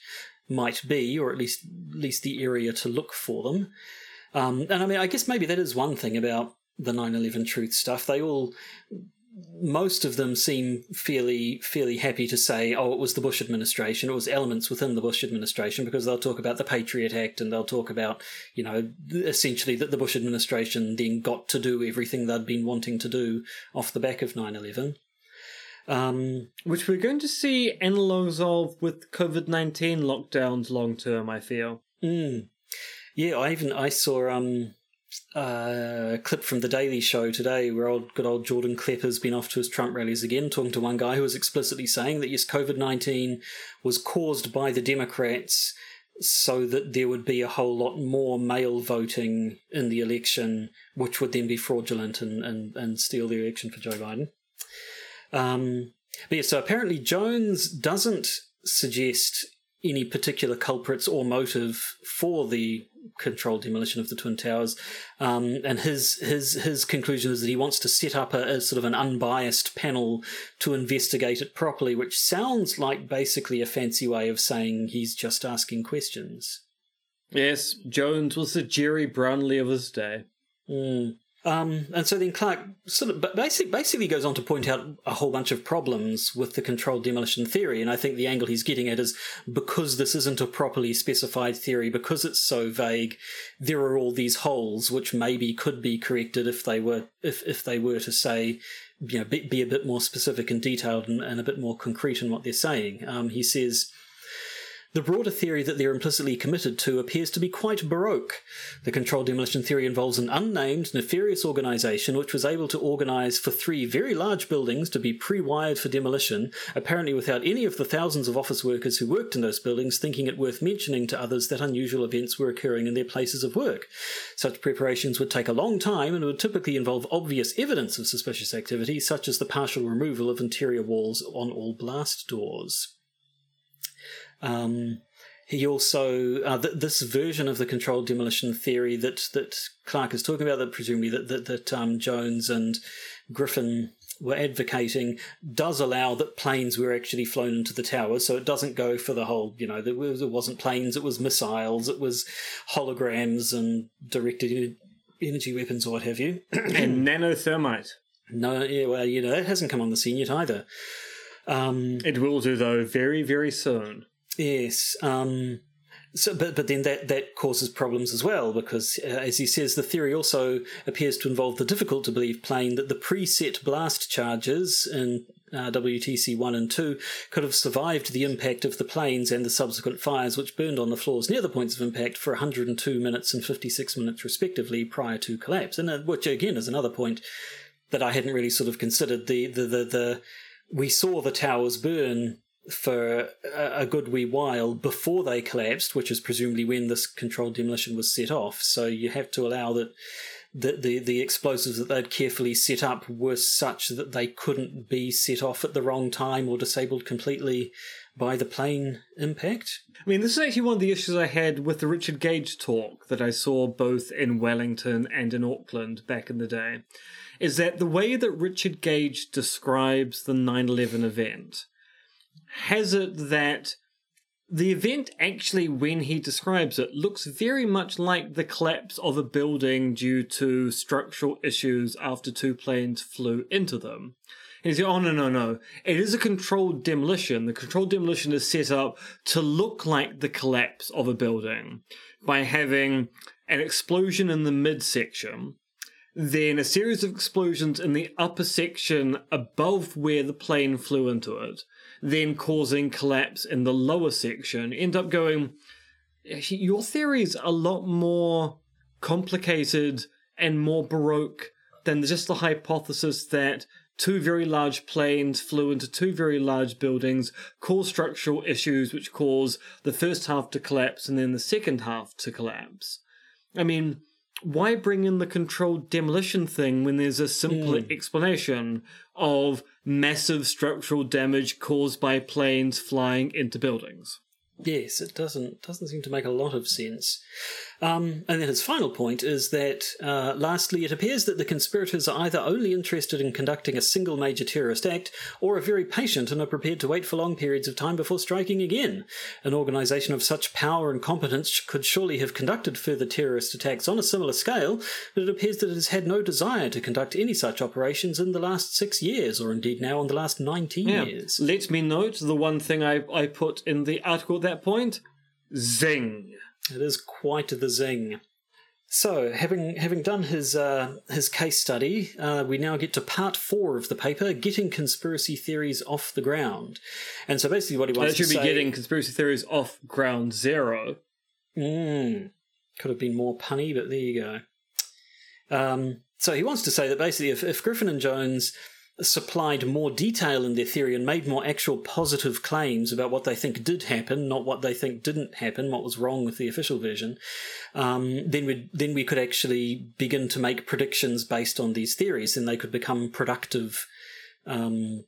might be, or at least, at least the area to look for them. Um, and I mean, I guess maybe that is one thing about the 9 11 truth stuff. They all most of them seem fairly fairly happy to say, "Oh, it was the Bush administration. It was elements within the Bush administration," because they'll talk about the Patriot Act and they'll talk about, you know, essentially that the Bush administration then got to do everything they'd been wanting to do off the back of 9/11. Um, Which we're going to see analogues of with COVID nineteen lockdowns long term. I feel. Mm, yeah, I even I saw um uh, clip from the Daily Show today where old good old Jordan Klepper's been off to his Trump rallies again, talking to one guy who was explicitly saying that yes, COVID nineteen was caused by the Democrats so that there would be a whole lot more mail voting in the election, which would then be fraudulent and, and, and steal the election for Joe Biden. Um, but yeah, so apparently Jones doesn't suggest any particular culprits or motive for the controlled demolition of the twin towers. Um, and his his his conclusion is that he wants to set up a, a, sort of an unbiased panel to investigate it properly, which sounds like basically a fancy way of saying he's just asking questions. Yes, Jones was the Gerry Brownlee of his day. Mm. Um, and so then Clarke sort of basically, basically goes on to point out a whole bunch of problems with the controlled demolition theory. And I think the angle he's getting at is because this isn't a properly specified theory, because it's so vague, there are all these holes which maybe could be corrected if they were if if they were to say, you know, be, be a bit more specific and detailed and, and, a bit more concrete in what they're saying. Um, he says. The broader theory that they're implicitly committed to appears to be quite baroque. The controlled demolition theory involves an unnamed, nefarious organisation which was able to organise for three very large buildings to be pre wired for demolition, apparently without any of the thousands of office workers who worked in those buildings thinking it worth mentioning to others that unusual events were occurring in their places of work. Such preparations would take a long time and would typically involve obvious evidence of suspicious activity, such as the partial removal of interior walls on all blast doors. Um, he also uh, th- this version of the controlled demolition theory that that Clarke is talking about, that presumably that that, that um, Jones and Griffin were advocating, does allow that planes were actually flown into the tower. So it doesn't go for the whole, you know, there was, it wasn't planes, it was missiles, it was holograms and directed energy weapons or what have you, and nanothermite. No, yeah, well, you know, that hasn't come on the scene yet either. Um, it will do though very very soon. Yes. Um, so, but but then that that causes problems as well because, uh, as he says, the theory also appears to involve the difficult to believe plane that the preset blast charges in uh, WTC one and two could have survived the impact of the planes and the subsequent fires, which burned on the floors near the points of impact for 102 minutes and 56 minutes respectively prior to collapse. And uh, which again is another point that I hadn't really sort of considered. The the the, the we saw the towers burn for a, good wee while before they collapsed, which is presumably when this controlled demolition was set off. So you have to allow that the, the, the explosives that they'd carefully set up were such that they couldn't be set off at the wrong time or disabled completely by the plane impact. I mean, this is actually one of the issues I had with the Richard Gage talk that I saw both in Wellington and in Auckland back in the day. Is that the way that Richard Gage describes the 9 11 event has it that the event actually, when he describes it, looks very much like the collapse of a building due to structural issues after two planes flew into them. And you say, oh, no, no, no. It is a controlled demolition. The controlled demolition is set up to look like the collapse of a building by having an explosion in the midsection, then a series of explosions in the upper section above where the plane flew into it, then causing collapse in the lower section. End up going, your theory is a lot more complicated and more baroque than just the hypothesis that two very large planes flew into two very large buildings, caused structural issues which cause the first half to collapse and then the second half to collapse. I mean, why bring in the controlled demolition thing when there's a simple Mm. explanation of massive structural damage caused by planes flying into buildings? Yes, it doesn't doesn't seem to make a lot of sense. Um, and then his final point is that, uh, lastly, it appears that the conspirators are either only interested in conducting a single major terrorist act, or are very patient and are prepared to wait for long periods of time before striking again. An organisation of such power and competence could surely have conducted further terrorist attacks on a similar scale, but it appears that it has had no desire to conduct any such operations in the last six years, or indeed now in the last nineteen years. Let me note the one thing I, I put in the article at that point zing. It is quite the zing. So, having having done his uh, his case study, uh, we now get to part four of the paper, getting conspiracy theories off the ground. And so, basically, what he wants That should to be say, getting conspiracy theories off ground zero. Mm, could have been more punny, but there you go. Um, so he wants to say that basically, if, if Griffin and Jones supplied more detail in their theory and made more actual positive claims about what they think did happen, not what they think didn't happen, what was wrong with the official version, um, then we then we could actually begin to make predictions based on these theories, and they could become productive um,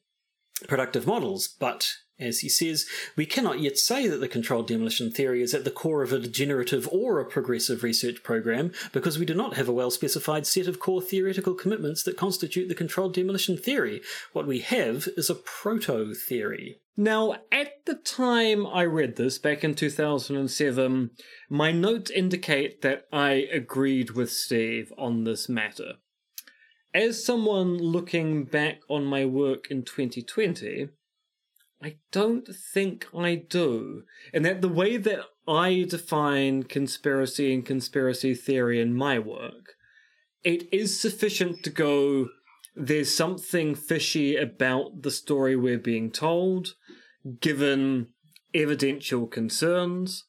productive models. But as he says, we cannot yet say that the controlled demolition theory is at the core of a degenerative or a progressive research program because we do not have a well specified set of core theoretical commitments that constitute the controlled demolition theory. What we have is a proto theory. Now, at the time I read this back in 2007, my notes indicate that I agreed with Steve on this matter. As someone looking back on my work in 2020, I don't think I do. And that the way that I define conspiracy and conspiracy theory in my work, it is sufficient to go, there's something fishy about the story we're being told, given evidential concerns.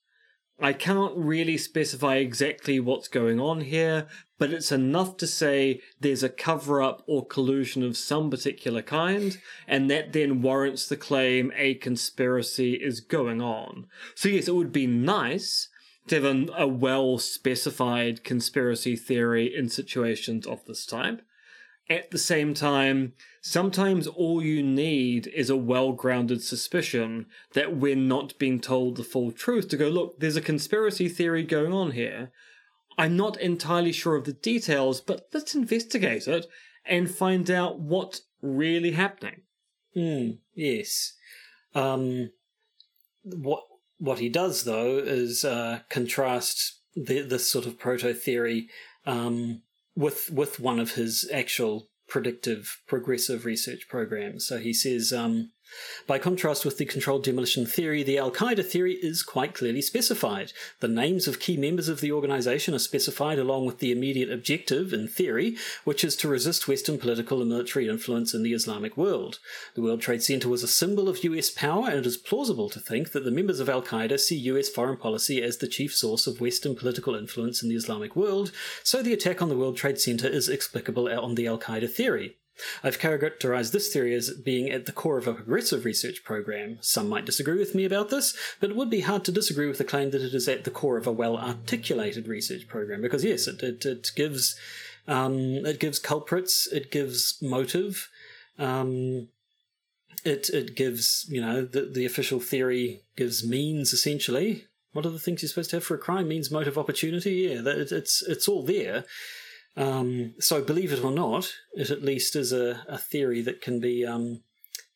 I can't really specify exactly what's going on here, but it's enough to say there's a cover up or collusion of some particular kind, and that then warrants the claim a conspiracy is going on. So, yes, it would be nice to have a, a well specified conspiracy theory in situations of this type. At the same time, sometimes all you need is a well grounded suspicion that we're not being told the full truth to go, look, there's a conspiracy theory going on here. I'm not entirely sure of the details, but let's investigate it and find out what's really happening. Hmm. Yes. Um, what what he does though is uh, contrast the, this sort of proto theory um, with with one of his actual predictive progressive research programs. So he says, um, by contrast with the controlled demolition theory, the Al Qaeda theory is quite clearly specified. The names of key members of the organization are specified along with the immediate objective, in theory, which is to resist Western political and military influence in the Islamic world. The World Trade Center was a symbol of US power, and it is plausible to think that the members of Al Qaeda see US foreign policy as the chief source of Western political influence in the Islamic world, so the attack on the World Trade Center is explicable on the Al Qaeda theory. I've characterized this theory as being at the core of a progressive research program. Some might disagree with me about this, but it would be hard to disagree with the claim that it is at the core of a well articulated research program, because yes, it, it, it gives um, it gives culprits, it gives motive, um, it it gives you know the the official theory gives means essentially. What are the things you're supposed to have for a crime? Means, motive, opportunity. Yeah, that, it, it's it's all there. Um, so believe it or not, it at least is a, a theory that can be um,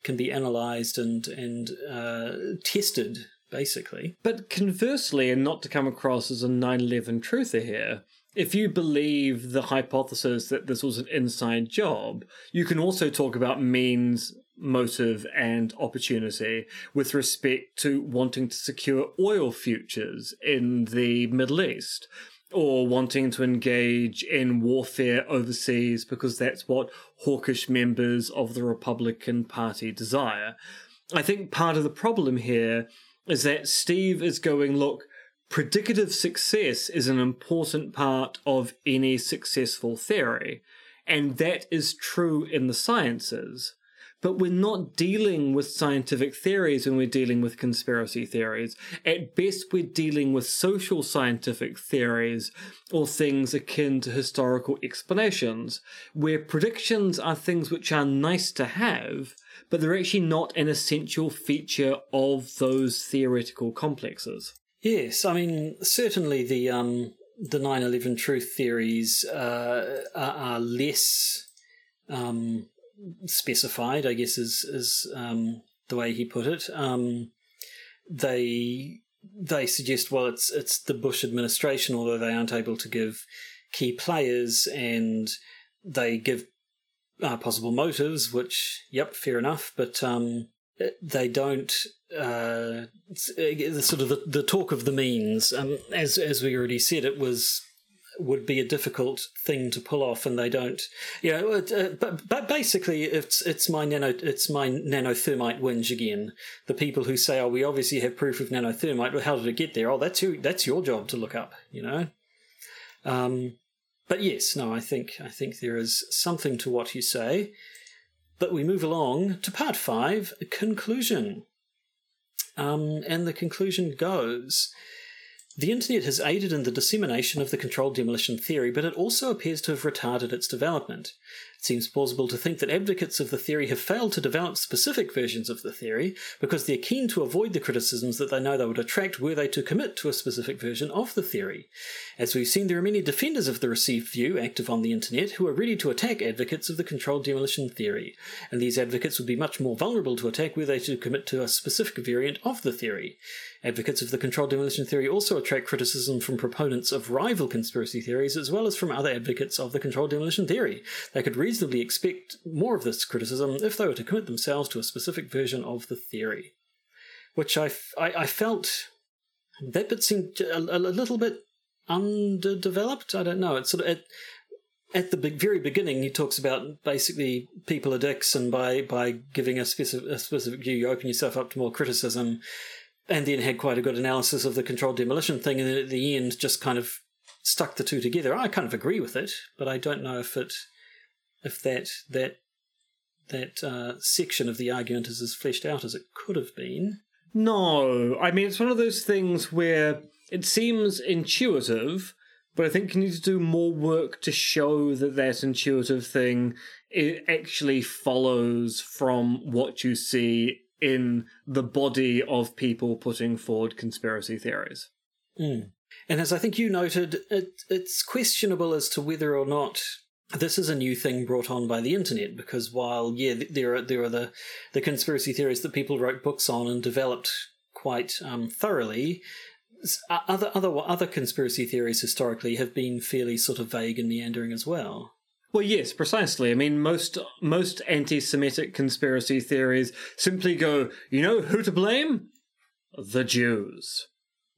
can be analysed and and uh, tested, basically. But conversely, and not to come across as a 9 11 truther here, if you believe the hypothesis that this was an inside job, you can also talk about means, motive, and opportunity with respect to wanting to secure oil futures in the Middle East or wanting to engage in warfare overseas because that's what hawkish members of the Republican Party desire. I think part of the problem here is that Steve is going, look, predicative success is an important part of any successful theory, and that is true in the sciences but we're not dealing with scientific theories when we're dealing with conspiracy theories. At best, we're dealing with social scientific theories or things akin to historical explanations, where predictions are things which are nice to have, but they're actually not an essential feature of those theoretical complexes. Yes, I mean, certainly the. Um the 9-11 truth theories uh, are, are, less um, specified, I guess is is um, the way he put it. Um, they they suggest well, it's it's the Bush administration, although they aren't able to give key players, and they give uh, possible motives, which yep, fair enough, but um, they don't. Uh, the sort of the, the talk of the means, um, as as we already said, it was would be a difficult thing to pull off, and they don't. You know, uh, but but basically, it's it's my nano it's my nanothermite whinge again. The people who say, "Oh, we obviously have proof of nanothermite," well, how did it get there? Oh, that's your that's your job to look up. You know. Um, but yes, no, I think I think there is something to what you say. But we move along to part five, conclusion. Um, and the conclusion goes the internet has aided in the dissemination of the controlled demolition theory, but it also appears to have retarded its development. It seems plausible to think that advocates of the theory have failed to develop specific versions of the theory because they're keen to avoid the criticisms that they know they would attract were they to commit to a specific version of the theory. As we've seen, there are many defenders of the received view active on the internet who are ready to attack advocates of the controlled demolition theory, and these advocates would be much more vulnerable to attack were they to commit to a specific variant of the theory. Advocates of the controlled demolition theory also attract criticism from proponents of rival conspiracy theories as well as from other advocates of the controlled demolition theory. They could reasonably expect more of this criticism if they were to commit themselves to a specific version of the theory. Which I, I, felt that bit seemed a, a, little bit underdeveloped. I don't know. It's sort of at, at the very beginning, he talks about basically people are dicks, and by by giving a specific a specific view, you open yourself up to more criticism. And then had quite a good analysis of the controlled demolition thing, and then at the end, just kind of stuck the two together. I kind of agree with it, but I don't know if it if that that that uh, section of the argument is as fleshed out as it could have been. No, I mean it's one of those things where it seems intuitive, but I think you need to do more work to show that that intuitive thing it actually follows from what you see in the body of people putting forward conspiracy theories. Mm. And as I think you noted, it, it's questionable as to whether or not this is a new thing brought on by the internet because while yeah there are there are the the conspiracy theories that people wrote books on and developed quite um, thoroughly other other other conspiracy theories historically have been fairly sort of vague and meandering as well well, yes, precisely. I mean, most most anti-Semitic conspiracy theories simply go, you know, who to blame? The Jews.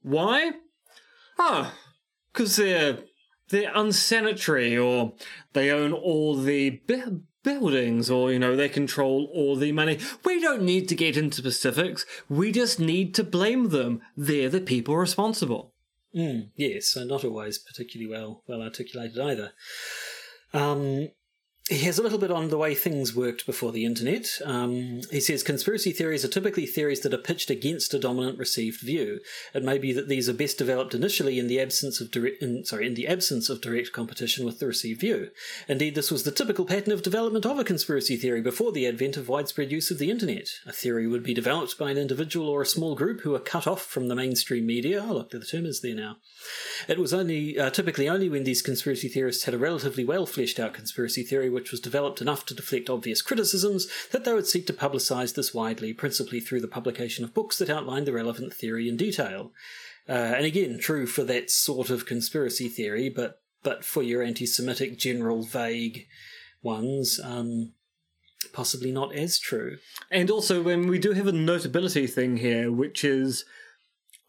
Why? Ah, because they're they're unsanitary or they own all the buildings or, you know, they control all the money. We don't need to get into specifics. We just need to blame them. They're the people responsible. Mm, yes, and not always particularly well well articulated either. Um, he has a little bit on the way things worked before the internet. Um, he says conspiracy theories are typically theories that are pitched against a dominant received view. It may be that these are best developed initially in the absence of direct, in, sorry, in the absence of direct competition with the received view. Indeed, this was the typical pattern of development of a conspiracy theory before the advent of widespread use of the internet. A theory would be developed by an individual or a small group who are cut off from the mainstream media. Oh, look, the term is there now. It was only uh, typically only when these conspiracy theorists had a relatively well fleshed out conspiracy theory which was developed enough to deflect obvious criticisms that they would seek to publicise this widely, principally through the publication of books that outlined the relevant theory in detail. Uh, and again, true for that sort of conspiracy theory, but but for your anti-Semitic general vague ones, um, possibly not as true. And also, when we do have a notability thing here, which is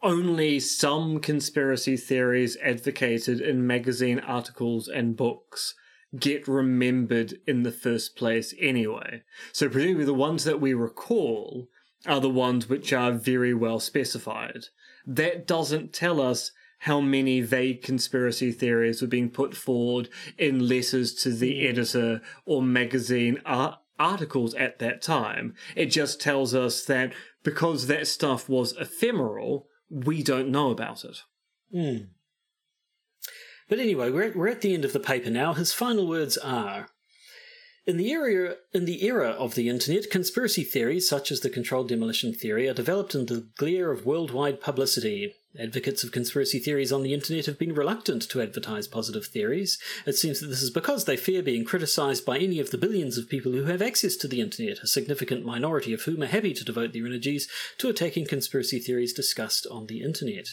only some conspiracy theories advocated in magazine articles and books get remembered in the first place anyway. So, presumably, the ones that we recall are the ones which are very well specified. That doesn't tell us how many vague conspiracy theories were being put forward in letters to the editor or magazine ar- articles at that time. It just tells us that because that stuff was ephemeral, we don't know about it. Hmm. But anyway, we're at, we're at the end of the paper now. His final words are in the in the era of the internet, conspiracy theories such as the controlled demolition theory are developed in the glare of worldwide publicity. Advocates of conspiracy theories on the internet have been reluctant to advertise positive theories. It seems that this is because they fear being criticised by any of the billions of people who have access to the internet, a significant minority of whom are happy to devote their energies to attacking conspiracy theories discussed on the internet.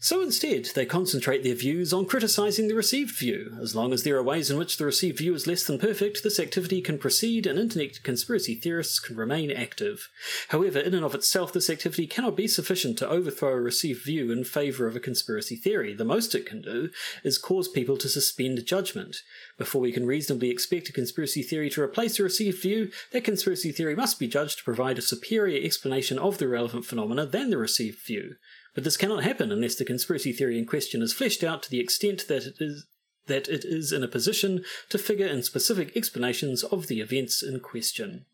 So instead, they concentrate their views on criticising the received view. As long as there are ways in which the received view is less than perfect, this activity can proceed and internet conspiracy theorists can remain active. However, in and of itself, this activity cannot be sufficient to overthrow a received view in favour of a conspiracy theory. The most it can do is cause people to suspend judgment. Before we can reasonably expect a conspiracy theory to replace a received view, that conspiracy theory must be judged to provide a superior explanation of the relevant phenomena than the received view. But this cannot happen unless the conspiracy theory in question is fleshed out to the extent that it is that it is in a position to figure in specific explanations of the events in question.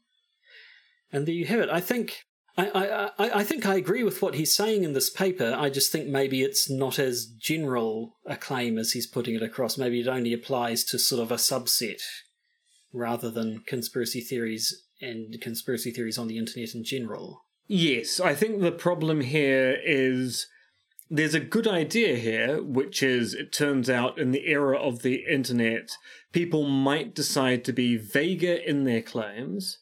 And there you have it. I think I, I, I, think I agree with what he's saying in this paper. I just think maybe it's not as general a claim as he's putting it across. Maybe it only applies to sort of a subset rather than conspiracy theories and conspiracy theories on the internet in general. Yes, I think the problem here is there's a good idea here, which is it turns out in the era of the internet, people might decide to be vaguer in their claims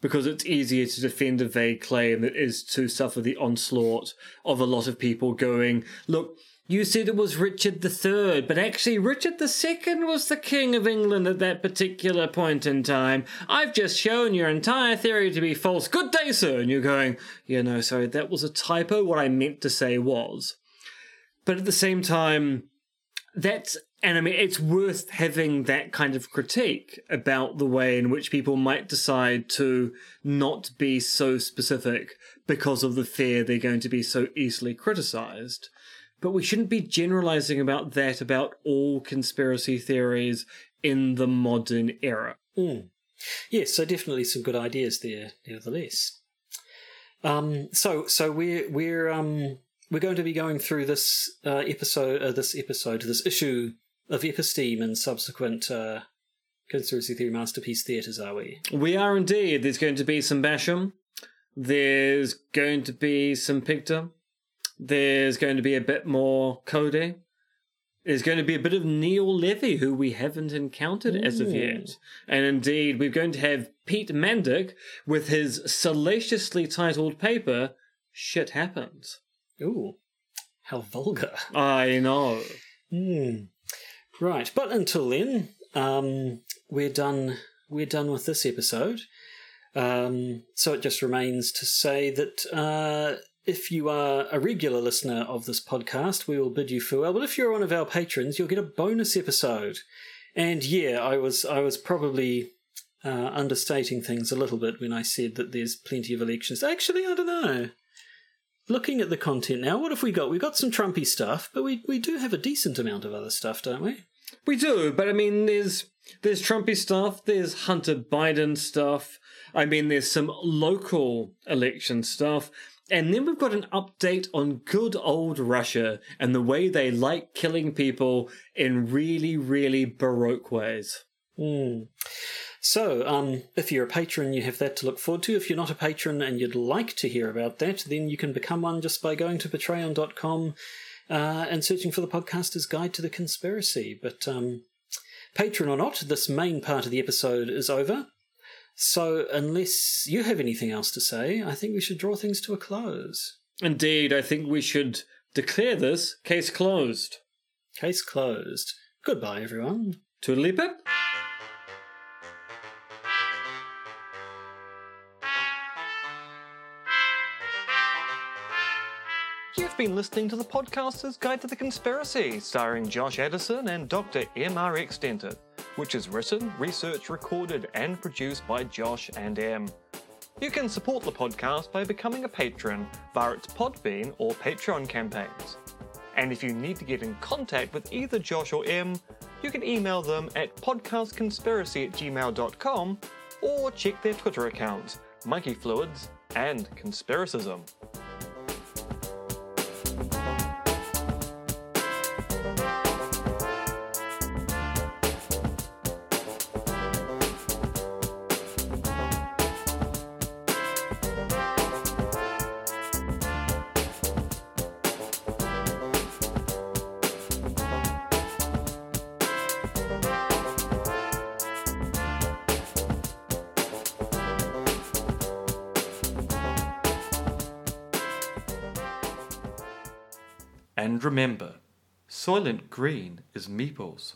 because it's easier to defend a vague claim it is to suffer the onslaught of a lot of people going, look, you said it was Richard III, but actually Richard II was the King of England at that particular point in time. I've just shown your entire theory to be false. Good day, sir. And you're going, yeah, no, sorry, that was a typo. What I meant to say was. But at the same time, that's, and I mean, it's worth having that kind of critique about the way in which people might decide to not be so specific because of the fear they're going to be so easily criticized. But we shouldn't be generalizing about that about all conspiracy theories in the modern era. Mm. Yes, so definitely some good ideas there, nevertheless. Um, so so we're we're um we're going to be going through this uh, episode, uh, this episode, this issue of Episteme and subsequent uh, conspiracy theory masterpiece theatres, are we? We are indeed. There's going to be some Basham. There's going to be some Picta. There's going to be a bit more Coady. There's going to be a bit of Neil Levy, who we haven't encountered as of yet. And indeed, we're going to have Pete Mandik with his salaciously titled paper, Shit Happens. Ooh, how vulgar. I know. Hmm. Right, but until then, um, we're done. We're done with this episode. Um, so it just remains to say that uh, if you are a regular listener of this podcast, we will bid you farewell. But if you're one of our patrons, you'll get a bonus episode. And yeah, I was I was probably uh, understating things a little bit when I said that there's plenty of elections. Actually, I don't know. Looking at the content now, what have we got? We've got some Trumpy stuff, but we we do have a decent amount of other stuff, don't we? We do, but I mean, there's there's Trumpy stuff, there's Hunter Biden stuff. I mean, there's some local election stuff. And then we've got an update on good old Russia and the way they like killing people in really, really baroque ways. Hmm. So, um, if you're a patron, you have that to look forward to. If you're not a patron and you'd like to hear about that, then you can become one just by going to patreon.com uh, and searching for the podcaster's guide to the conspiracy. But um, patron or not, this main part of the episode is over. So, unless you have anything else to say, I think we should draw things to a close. Indeed, I think we should declare this case closed. Case closed. Goodbye, everyone. Toodly pip. You've been listening to the Podcaster's Guide to the Conspiracy, starring Josh Addison and Dr. M.R.X. Dentith, which is written, researched, recorded, and produced by Josh and M. You can support the podcast by becoming a patron via its Podbean or Patreon campaigns. And if you need to get in contact with either Josh or M, you can email them at podcastconspiracy at gmail.com or check their Twitter accounts, Monkey Fluids and Conspiracism. Soylent Green is Meeples.